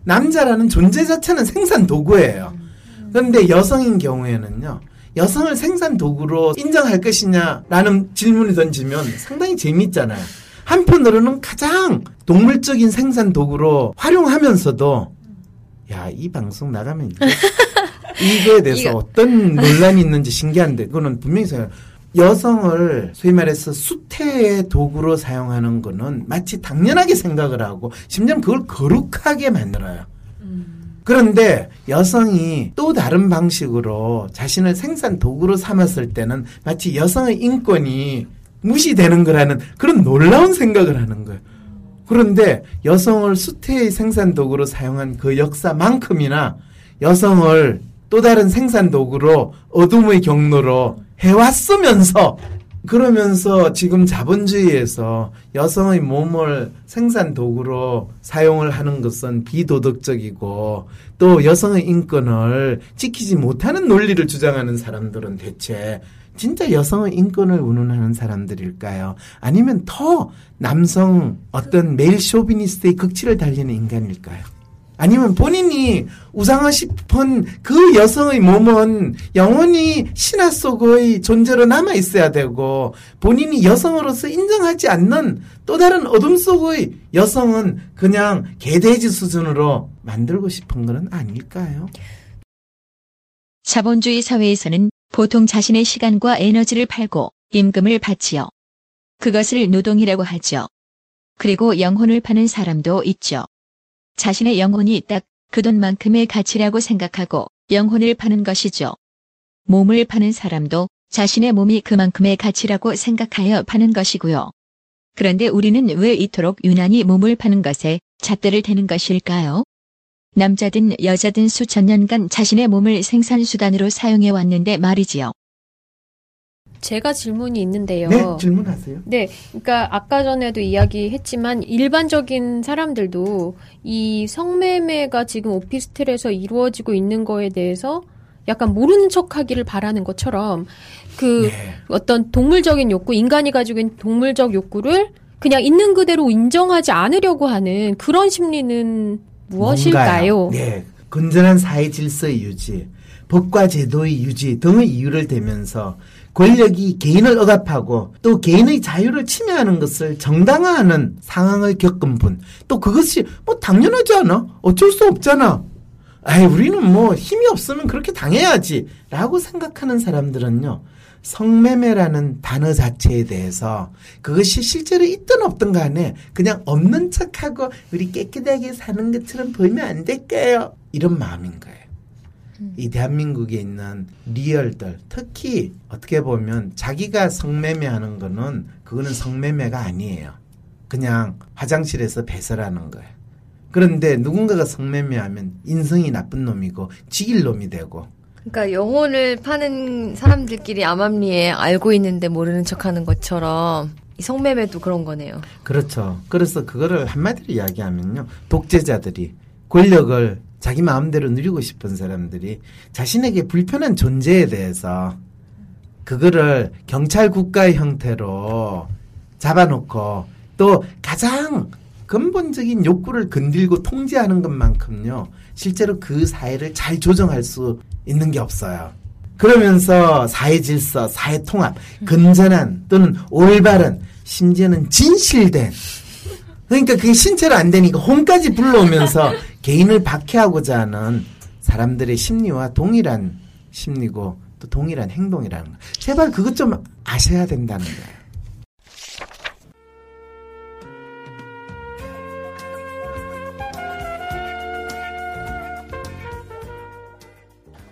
남자라는 존재 자체는 생산 도구예요. 그런데 여성인 경우에는요. 여성을 생산 도구로 인정할 것이냐라는 질문을 던지면 상당히 재미있잖아요. 한편으로는 가장 동물적인 생산 도구로 활용하면서도 야, 이 방송 나가면 이제 이거에 [laughs] 대해서 이거- 어떤 논란이 있는지 신기한데 그거는 분명히 생각 여성을 소위 말해서 수태의 도구로 사용하는 거는 마치 당연하게 생각을 하고 심지어 그걸 거룩하게 만들어요. 그런데 여성이 또 다른 방식으로 자신을 생산 도구로 삼았을 때는 마치 여성의 인권이 무시되는 거라는 그런 놀라운 생각을 하는 거예요. 그런데 여성을 수태의 생산 도구로 사용한 그 역사만큼이나 여성을 또 다른 생산 도구로 어둠의 경로로 해왔으면서 그러면서 지금 자본주의에서 여성의 몸을 생산 도구로 사용을 하는 것은 비도덕적이고 또 여성의 인권을 지키지 못하는 논리를 주장하는 사람들은 대체 진짜 여성의 인권을 운운하는 사람들일까요? 아니면 더 남성 어떤 메일 쇼비니스트의 극치를 달리는 인간일까요? 아니면 본인이 우상하고 싶은 그 여성의 몸은 영원히 신화 속의 존재로 남아 있어야 되고 본인이 여성으로서 인정하지 않는 또 다른 어둠 속의 여성은 그냥 개돼지 수준으로 만들고 싶은 건 아닐까요? 자본주의 사회에서는 보통 자신의 시간과 에너지를 팔고 임금을 받지요. 그것을 노동이라고 하죠. 그리고 영혼을 파는 사람도 있죠. 자신의 영혼이 딱 그 돈만큼의 가치라고 생각하고 영혼을 파는 것이죠. 몸을 파는 사람도 자신의 몸이 그만큼의 가치라고 생각하여 파는 것이고요. 그런데 우리는 왜 이토록 유난히 몸을 파는 것에 잣대를 대는 것일까요? 남자든 여자든 수천 년간 자신의 몸을 생산수단으로 사용해 왔는데 말이지요. 제가 질문이 있는데요. 네, 질문하세요. 네, 그러니까 아까 전에도 이야기했지만 일반적인 사람들도 이 성매매가 지금 오피스텔에서 이루어지고 있는 거에 대해서 약간 모르는 척하기를 바라는 것처럼 그 네. 어떤 동물적인 욕구, 인간이 가지고 있는 동물적 욕구를 그냥 있는 그대로 인정하지 않으려고 하는 그런 심리는 무엇일까요? 뭔가요? 네, 건전한 사회 질서의 유지, 법과 제도의 유지 등의 이유를 대면서 권력이 개인을 억압하고 또 개인의 자유를 침해하는 것을 정당화하는 상황을 겪은 분, 또 그것이 뭐 당연하지 않아? 어쩔 수 없잖아. 아이, 우리는 뭐 힘이 없으면 그렇게 당해야지. 라고 생각하는 사람들은요, 성매매라는 단어 자체에 대해서 그것이 실제로 있든 없든 간에 그냥 없는 척하고 우리 깨끗하게 사는 것처럼 보이면 안 될까요? 이런 마음인 거예요. 이 대한민국에 있는 리얼들, 특히 어떻게 보면 자기가 성매매하는 거는 그거는 성매매가 아니에요. 그냥 화장실에서 배설하는 거예요. 그런데 누군가가 성매매하면 인성이 나쁜 놈이고 지길 놈이 되고 그러니까 영혼을 파는 사람들끼리 암암리에 알고 있는데 모르는 척하는 것처럼 이 성매매도 그런 거네요. 그렇죠. 그래서 그거를 한마디로 이야기하면요. 독재자들이 권력을 자기 마음대로 누리고 싶은 사람들이 자신에게 불편한 존재에 대해서 그거를 경찰 국가의 형태로 잡아놓고 또 가장 근본적인 욕구를 건들고 통제하는 것만큼요. 실제로 그 사회를 잘 조정할 수 있는 게 없어요. 그러면서 사회 질서, 사회 통합, 건전한 또는 올바른 심지어는 진실된 그러니까 그게 신체로 안 되니까 홈까지 불러오면서 [laughs] 개인을 박해하고자 하는 사람들의 심리와 동일한 심리고 또 동일한 행동이라는 거. 제발 그것 좀 아셔야 된다는 거예요.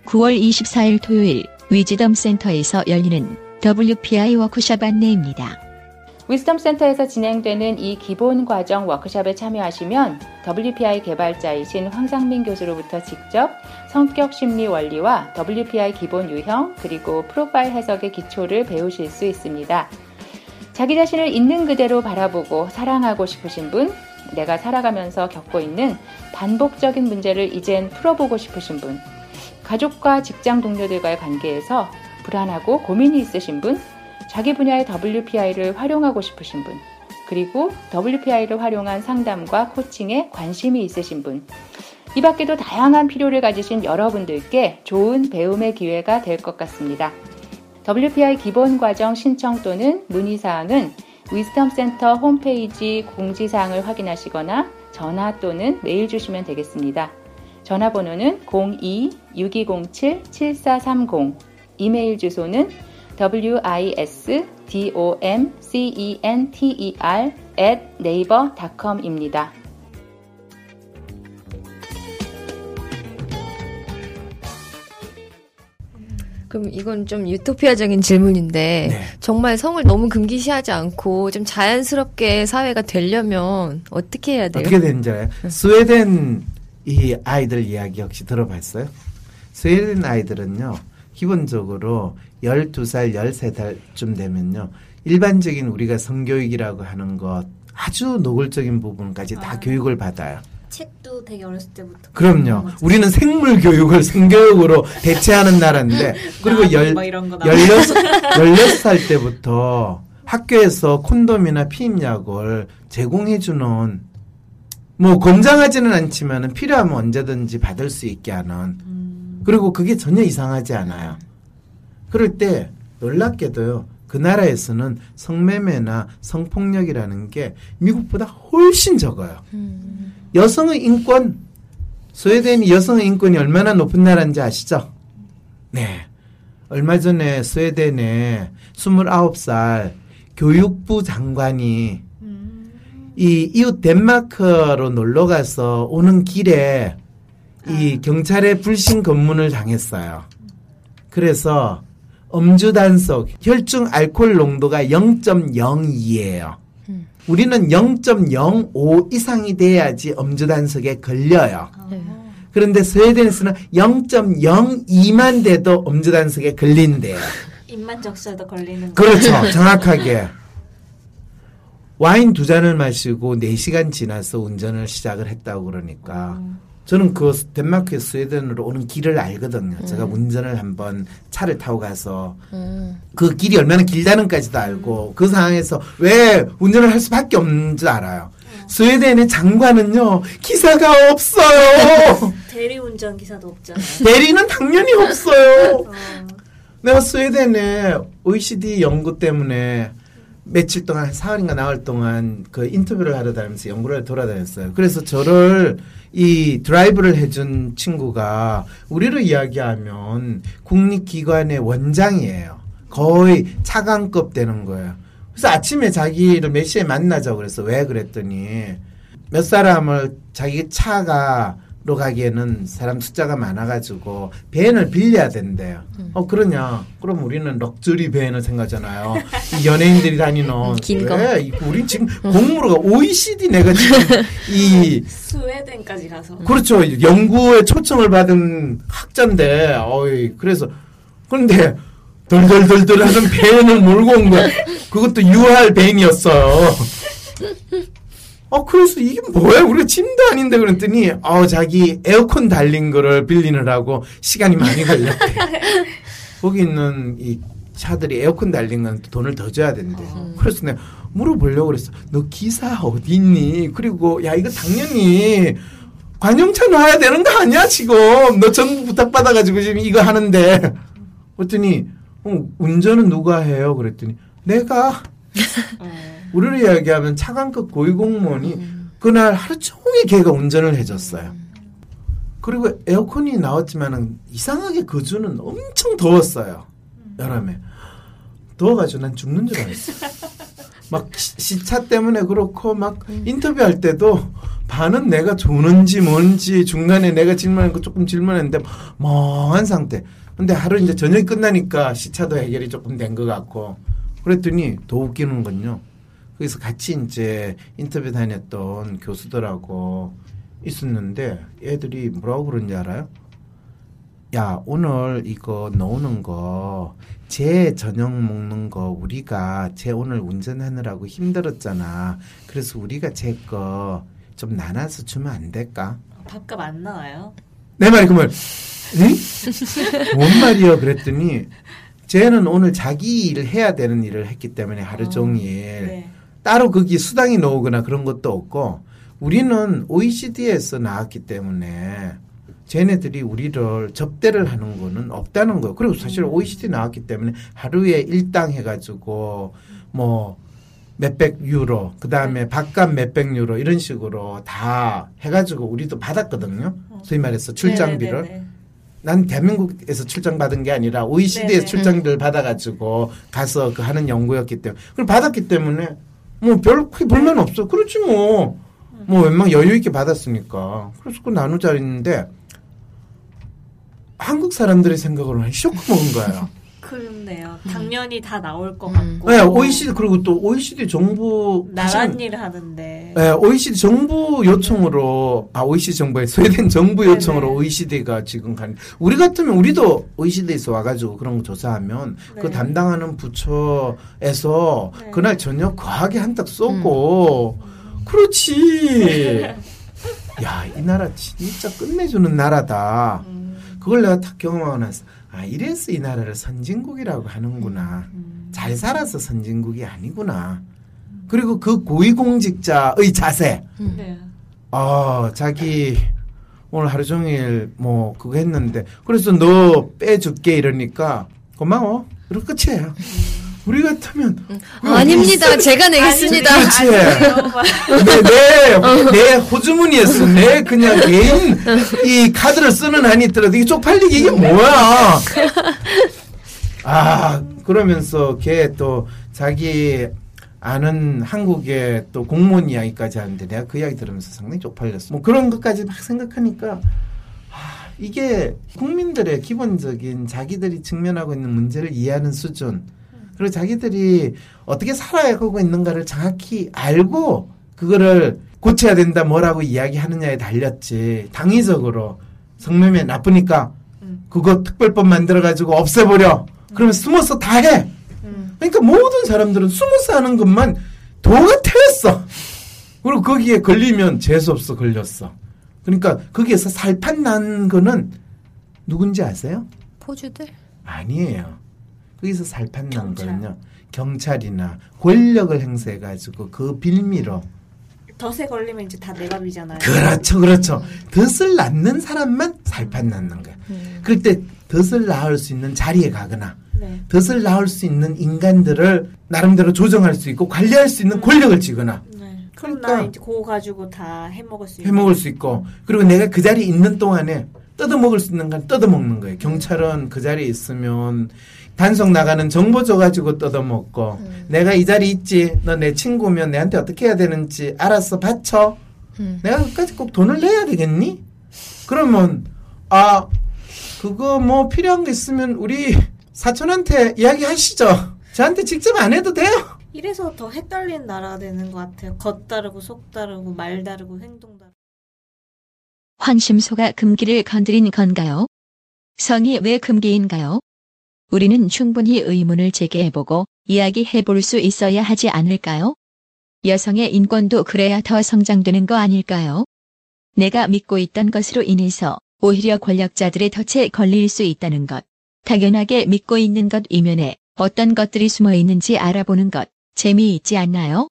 구월 24일 토요일 위즈덤 센터에서 열리는 WPI 워크숍 안내입니다. 위스덤 센터에서 진행되는 이 기본 과정 워크숍에 참여하시면 WPI 개발자이신 황상민 교수로부터 직접 성격 심리 원리와 WPI 기본 유형 그리고 프로파일 해석의 기초를 배우실 수 있습니다. 자기 자신을 있는 그대로 바라보고 사랑하고 싶으신 분, 내가 살아가면서 겪고 있는 반복적인 문제를 이젠 풀어보고 싶으신 분, 가족과 직장 동료들과의 관계에서 불안하고 고민이 있으신 분, 자기 분야의 WPI를 활용하고 싶으신 분, 그리고 WPI를 활용한 상담과 코칭에 관심이 있으신 분, 이 밖에도 다양한 필요를 가지신 여러분들께 좋은 배움의 기회가 될 것 같습니다. WPI 기본 과정 신청 또는 문의 사항은 위스덤 센터 홈페이지 공지사항을 확인하시거나 전화 또는 메일 주시면 되겠습니다. 전화번호는 02-6207-7430, 이메일 주소는 wisdomcenter at naver.com입니다. 그럼 이건 좀 유토피아적인 질문인데 네. 정말 성을 너무 금기시하지 않고 좀 자연스럽게 사회가 되려면 어떻게 해야 돼요? 어떻게 되는지 알아요? 스웨덴 이 아이들 이야기 혹시 들어봤어요? 스웨덴 아이들은요, 기본적으로 12살, 13살쯤 되면요, 일반적인 우리가 성교육이라고 하는 것 아주 노골적인 부분까지 다 아. 교육을 받아요. 책도 되게 어렸을 때부터. 그럼요. 우리는 생물 교육을 생교육으로 대체하는 나라인데, [laughs] 그리고 나무 열, 거 나와. 16, 16살 때부터 학교에서 콘돔이나 피임약을 제공해주는 뭐 권장하지는 않지만은 필요하면 언제든지 받을 수 있게 하는 그리고 그게 전혀 이상하지 않아요. 그럴 때 놀랍게도요. 그 나라에서는 성매매나 성폭력이라는 게 미국보다 훨씬 적어요. 여성의 인권, 스웨덴이 여성의 인권이 얼마나 높은 나라인지 아시죠? 네. 얼마 전에 스웨덴에 29살 교육부 장관이 이 이웃 덴마크로 놀러 가서 오는 길에 이 경찰의 불신 검문을 당했어요. 그래서 음주 단속, 혈중 알코올 농도가 0.02예요. 우리는 0.05 이상이 돼야지 음주 단속에 걸려요. 그런데 스웨덴에서는 0.02만 돼도 음주 단속에 걸린대요. 입만 적셔도 걸리는 거. 그렇죠. [laughs] 정확하게. 와인 두 잔을 마시고 4시간 지나서 운전을 시작을 했다고 그러니까. 저는 그 덴마크에 스웨덴으로 오는 길을 알거든요. 제가 운전을 한번 차를 타고 가서 그 길이 얼마나 길다는까지도 알고 그 상황에서 왜 운전을 할 수밖에 없는 줄 알아요. 스웨덴의 장관은요 기사가 없어요. [laughs] 대리운전 기사도 없잖아요. 대리는 당연히 없어요. 내가 스웨덴에 OECD 연구 때문에 며칠 동안 사흘인가 나흘 동안 그 인터뷰를 하러 다니면서 연구를 돌아다녔어요. 그래서 저를 이 드라이브를 해준 친구가 우리로 이야기하면 국립기관의 원장이에요. 거의 차관급 되는 거예요. 그래서 아침에 자기를 몇 시에 만나자고 그랬어. 왜 그랬더니 몇 사람을 자기 차가 로 가기에는 사람 숫자가 많아가지고 밴을 빌려야 된대요. 어 그러냐? 그럼 우리는 럭저리 밴을 생각하잖아요. 이 연예인들이 다니는 [laughs] 긴 거. 우린 지금 공무로가 OECD 내가 지금 이 [laughs] 스웨덴까지 가서. 그렇죠. 연구에 초청을 받은 학자인데, 어이, 그래서, 그런데, 덜덜덜덜 하는 밴을 몰고 온 거야. 그것도 UR 밴이었어요. [laughs] 어, 그래서 이게 뭐야? 우리가 짐도 아닌데 그랬더니, 어, 자기 에어컨 달린 거를 빌리느라고 시간이 많이 걸렸대. [laughs] 거기 있는 이 차들이 에어컨 달린 건 돈을 더 줘야 된대. 그래서 내가 물어보려고 그랬어. 너 기사 어디 있니? 그리고, 야, 이거 당연히, 관용차 놔야 되는 거 아니야, 지금? 너 정부 부탁받아가지고 지금 이거 하는데. 그랬더니, 어, 운전은 누가 해요? 그랬더니, 내가. 우리로 이야기하면 차관급 고위공무원이 그날 하루 종일 걔가 운전을 해줬어요. 그리고 에어컨이 나왔지만은 이상하게 그 주는 엄청 더웠어요. 여름에. 더워가지고 난 죽는 줄 알았어. [laughs] 막 시- 시차 때문에 그렇고 막 인터뷰할 때도 반은 내가 조는지 뭔지 중간에 내가 질문한 거 조금 질문했는데 멍한 상태. 근데 하루 이제 저녁이 끝나니까 시차도 해결이 조금 된 것 같고 그랬더니 더 웃기는 건요. 거기서 같이 이제 인터뷰 다녔던 교수들하고 있었는데 애들이 뭐라고 그런지 알아요? 야 오늘 이거 넣는 거 제 저녁 먹는 거 우리가 제 오늘 운전하느라고 힘들었잖아. 그래서 우리가 제 거 좀 나눠서 주면 안 될까? 밥값 안 나와요? 내 말이 그러면 응? 뭔 말이요? 그랬더니 쟤는 오늘 자기 일을 해야 되는 일을 했기 때문에 하루 어, 종일 네. 따로 거기 수당이 나오거나 그런 것도 없고 우리는 OECD에서 나왔기 때문에 쟤네들이 우리를 접대를 하는 거는 없다는 거예요. 그리고 사실 OECD 나왔기 때문에 하루에 일당 해가지고 뭐 몇백 유로, 그 다음에 밥값 몇백 유로 이런 식으로 다 해가지고 우리도 받았거든요. 소위 말해서 출장비를. 네네네. 난 대한민국에서 출장 받은 게 아니라 OECD에서 네네. 출장비를 받아가지고 가서 그 하는 연구였기 때문에 그걸 받았기 때문에 뭐 별 크게 불만 없어. 그렇지 뭐. 뭐 웬만 여유 있게 받았으니까. 그래서 그 나누자 했는데 한국 사람들의 생각으로는 [laughs] 쇼크 먹은 거예요. 그렇네요. 당연히 다 나올 것 같고. 네, OECD 그리고 또 OECD 정부 나란 일을 하는데. 네, OECD 정부 요청으로 아 OECD 정부에 스웨덴 정부 요청으로 네네. OECD가 지금 간 우리 같으면 우리도 OECD에서 와가지고 그런 거 조사하면 그 네. 담당하는 부처에서 네. 그날 저녁 과하게 한턱 쏘고 그렇지. 야 이 나라 진짜 끝내주는 나라다. 음, 그걸 내가 딱 경험하고 나서 아 이래서 이 나라를 선진국이라고 하는구나. 음. 잘 살아서 선진국이 아니구나. 그리고 그 고위공직자의 자세. 네. 아 자기 오늘 하루 종일 뭐 그거 했는데 그래서 너 빼줄게 이러니까 고마워. 그리고 끝이에요. 우리 같으면 아, 아닙니다. 제가 내겠습니다. 그렇지. 아니에요. 막 내, 내, 내 호주머니에서 내 그냥 개인 이 카드를 쓰는 한이 있더라도 이게 쪽팔리게 이게 뭐야. 아, 그러면서 걔 또 자기 아는 한국의 또 공무원 이야기까지 하는데 내가 그 이야기 들으면서 상당히 쪽팔렸어. 뭐 그런 것까지 막 생각하니까 아, 이게 국민들의 기본적인 자기들이 직면하고 있는 문제를 이해하는 수준 그리고 자기들이 어떻게 살아가고 있는가를 정확히 알고 그거를 고쳐야 된다 뭐라고 이야기하느냐에 달렸지. 당위적으로. 성매매 나쁘니까 그거 특별법 만들어 가지고 없애버려. 그러면 숨어서 다 해. 그러니까 모든 사람들은 숨어서 하는 것만 도가 태웠어. 그리고 거기에 걸리면 재수없어 걸렸어. 그러니까 거기에서 살판 난 거는 누군지 아세요? 포주들? 아니에요. 거기서 살판 난 경찰. 거는요. 경찰이나 권력을 행사해 가지고 그 빌미로 덫에 걸리면 이제 다 내가 비잖아요. 그렇죠, 그렇죠. 덫을 낳는 사람만 살판 낳는 거야. 그럴 때 덫을 낳을 수 있는 자리에 가거나 네. 덫을 낳을 수 있는 인간들을 나름대로 조정할 수 있고 관리할 수 있는 권력을 쥐거나 네. 그럼 그러니까. 나 이제 그거 가지고 다 해먹을 수. 해먹을 수 있고 그리고 내가 그 자리에 있는 동안에 뜯어먹을 수 있는 건 뜯어먹는 거예요. 경찰은 그 자리에 있으면 단속 나가는 정보 줘가지고 뜯어먹고 내가 이 자리에 있지 너 내 친구면 내한테 어떻게 해야 되는지 알아서 받쳐 음. 내가 그까지 꼭 돈을 내야 되겠니? 그러면 아 그거 뭐 필요한 거 있으면 우리 사촌한테 이야기하시죠. 저한테 직접 안 해도 돼요. 이래서 더 헷갈린 나라가 되는 것 같아요. 겉 다르고 속 다르고 말 다르고 행동 다르고. 황심소가 금기를 건드린 건가요? 성이 왜 금기인가요? 우리는 충분히 의문을 제기해보고 이야기해볼 수 있어야 하지 않을까요? 여성의 인권도 그래야 더 성장되는 거 아닐까요? 내가 믿고 있던 것으로 인해서 오히려 권력자들의 덫에 걸릴 수 있다는 것. 당연하게 믿고 있는 것 이면에 어떤 것들이 숨어 있는지 알아보는 것. 재미있지 않나요?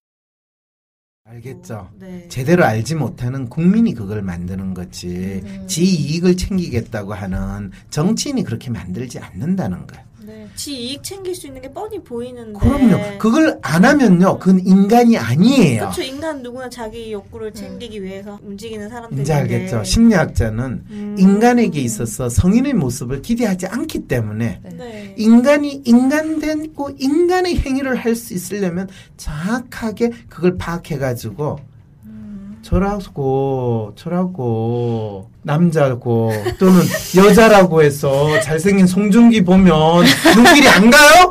알겠죠. 네. 제대로 알지 못하는 국민이 그걸 만드는 거지. 지 이익을 챙기겠다고 하는 정치인이 그렇게 만들지 않는다는 거야. 네. 지 이익 챙길 수 있는 게 뻔히 보이는데. 그럼요. 그걸 안 하면요. 그건 인간이 아니에요. 그렇죠. 인간 누구나 자기 욕구를 챙기기 위해서 움직이는 사람들인데. 이제 알겠죠. 심리학자는 음. 인간에게 있어서 성인의 모습을 기대하지 않기 때문에 네. 인간이 인간되고 인간의 행위를 할 수 있으려면 정확하게 그걸 파악해가지고 저라고 저라고 남자고 또는 여자라고 해서 잘생긴 송중기 보면 눈길이 안 가요?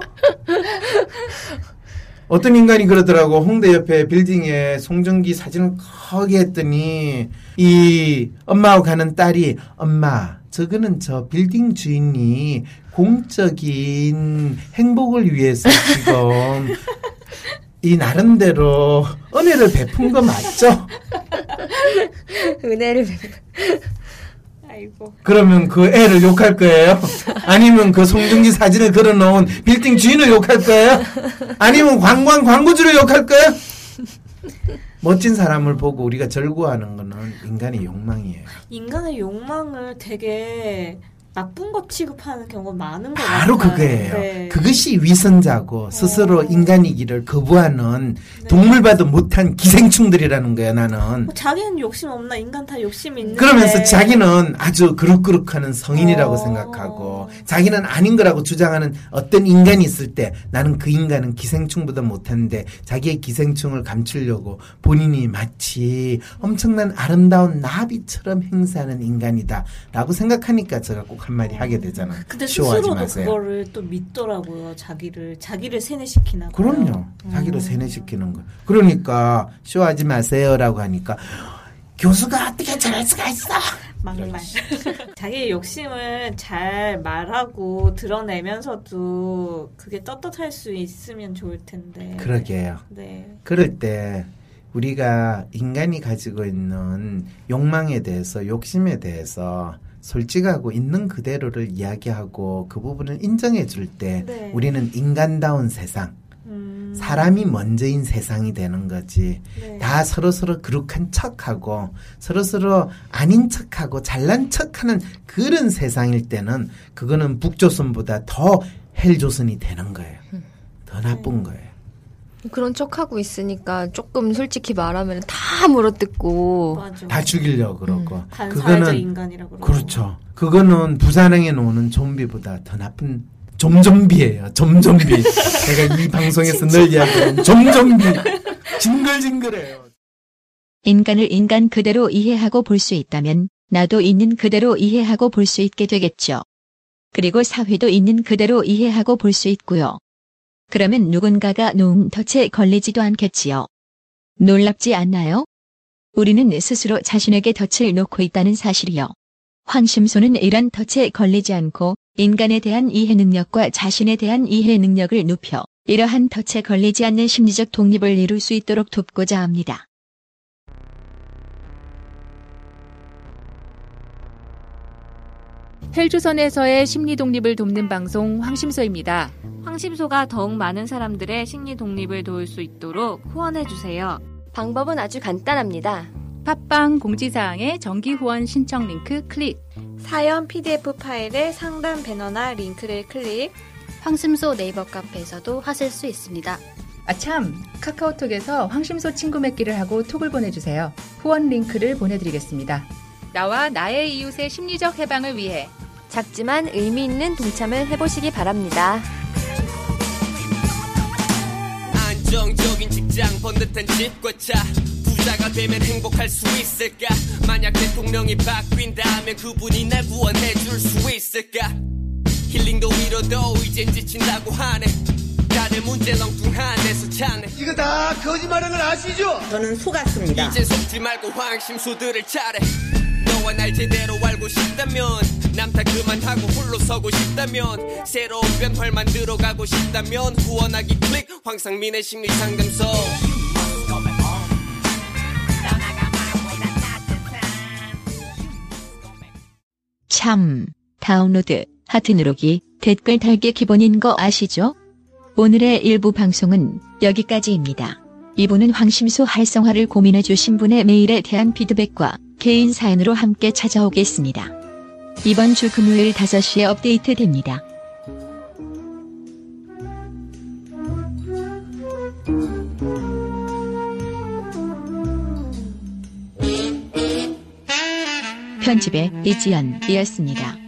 어떤 인간이 그러더라고 홍대 옆에 빌딩에 송중기 사진을 크게 했더니 이 엄마하고 가는 딸이 엄마 저거는 저 빌딩 주인이 공적인 행복을 위해서 지금 이 나름대로 은혜를 베푼 거 맞죠? 은혜를 [laughs] 아이고. 그러면 그 애를 욕할 거예요? 아니면 그 송중기 사진을 걸어놓은 빌딩 주인을 욕할 거예요? 아니면 관광 광고주를 욕할 거예요? 멋진 사람을 보고 우리가 절구하는 거는 인간의 욕망이에요. 인간의 욕망을 되게 나쁜 것 취급하는 경우가 많은 것 바로 같아요. 그거예요. 네. 그것이 위선자고 스스로 어. 인간이기를 거부하는 네. 동물과도 못한 기생충들이라는 거야 나는. 뭐 자기는 욕심 없나 인간 다 욕심이 있는데 그러면서 자기는 아주 그럭그럭하는 성인이라고 어. 생각하고 자기는 아닌 거라고 주장하는 어떤 인간이 있을 때 나는 그 인간은 기생충보다 못한데 자기의 기생충을 감추려고 본인이 마치 엄청난 아름다운 나비처럼 행사하는 인간이다 라고 생각하니까 제가 꼭 한마디 하게 되잖아. 근데 쇼하지 스스로도 마세요. 그거를 또 믿더라고요. 자기를 자기를 세뇌시키나. 그럼요. 자기를 세뇌시키는 거. 그러니까 쇼하지 마세요라고 하니까 교수가 어떻게 저럴 수가 있어? 막말. [laughs] 자기의 욕심을 잘 말하고 드러내면서도 그게 떳떳할 수 있으면 좋을 텐데. 그러게요. 네. 그럴 때 우리가 인간이 가지고 있는 욕망에 대해서 욕심에 대해서 솔직하고 있는 그대로를 이야기하고 그 부분을 인정해 줄때 네. 우리는 인간다운 세상 음. 사람이 먼저인 세상이 되는 거지. 네. 다 서로 서로 그룩한 척하고 서로 서로 아닌 척하고 잘난 척하는 그런 세상일 때는 그거는 북조선보다 더 헬조선이 되는 거예요. 더 나쁜 거예요. 그런 척하고 있으니까 조금 솔직히 말하면 다 물어뜯고 맞아. 다 죽이려고 그러고 반사회적 그거는 인간이라고 그러고. 그렇죠. 그거는 부산행에 나오는 좀비보다 더 나쁜 좀좀비예요. 좀좀비. [laughs] 내가 이 방송에서 늘 이야기하는 좀좀비. 징글징글해요. 인간을 인간 그대로 이해하고 볼 수 있다면 나도 있는 그대로 이해하고 볼 수 있게 되겠죠. 그리고 사회도 있는 그대로 이해하고 볼 수 있고요. 그러면 누군가가 놓은 덫에 걸리지도 않겠지요. 놀랍지 않나요? 우리는 스스로 자신에게 덫을 놓고 있다는 사실이요. 황심소는 이런 덫에 걸리지 않고 인간에 대한 이해 능력과 자신에 대한 이해 능력을 높여 이러한 덫에 걸리지 않는 심리적 독립을 이룰 수 있도록 돕고자 합니다. 헬조선에서의 심리 독립을 돕는 방송 황심소입니다. 황심소가 더욱 많은 사람들의 심리 독립을 도울 수 있도록 후원해 주세요. 방법은 아주 간단합니다. 팟빵 공지사항의 정기 후원 신청 링크 클릭. 사연 PDF 파일에 상단 배너나 링크를 클릭. 황심소 네이버 카페에서도 하실 수 있습니다. 아참, 카카오톡에서 황심소 친구 맺기를 하고 톡을 보내주세요. 후원 링크를 보내드리겠습니다. 나와 나의 이웃의 심리적 해방을 위해 작지만 의미 있는 동참을 해보시기 바랍니다. 안정적인 직장 번듯한 집과 차 부자가 되면 행복할 수 있을까 만약 대통령이 바뀐다면 그분이 날 구원해 줄 수 있을까 힐링도 위로도 이젠 지친다고 하네 다들 문제 엉뚱한 데서 찾네 이거 다 거짓말인 걸 아시죠? 저는 속았습니다. 이제 속지 말고 황심수들을 차례 너와 날 제대로 알고 싶다면 남탓 그만하고 홀로 서고 싶다면 새로운 변화를 만들어 가고 싶다면 후원하기 클릭 황상민의 심리상담소 참, 다운로드, 하트 누르기, 댓글 달기 기본인 거 아시죠? 오늘의 일부 방송은 여기까지입니다. 이분은 황심소 활성화를 고민해 주신 분의 메일에 대한 피드백과 개인 사연으로 함께 찾아오겠습니다. 이번 주 금요일 5시에 업데이트 됩니다. 편집의 이지연이었습니다.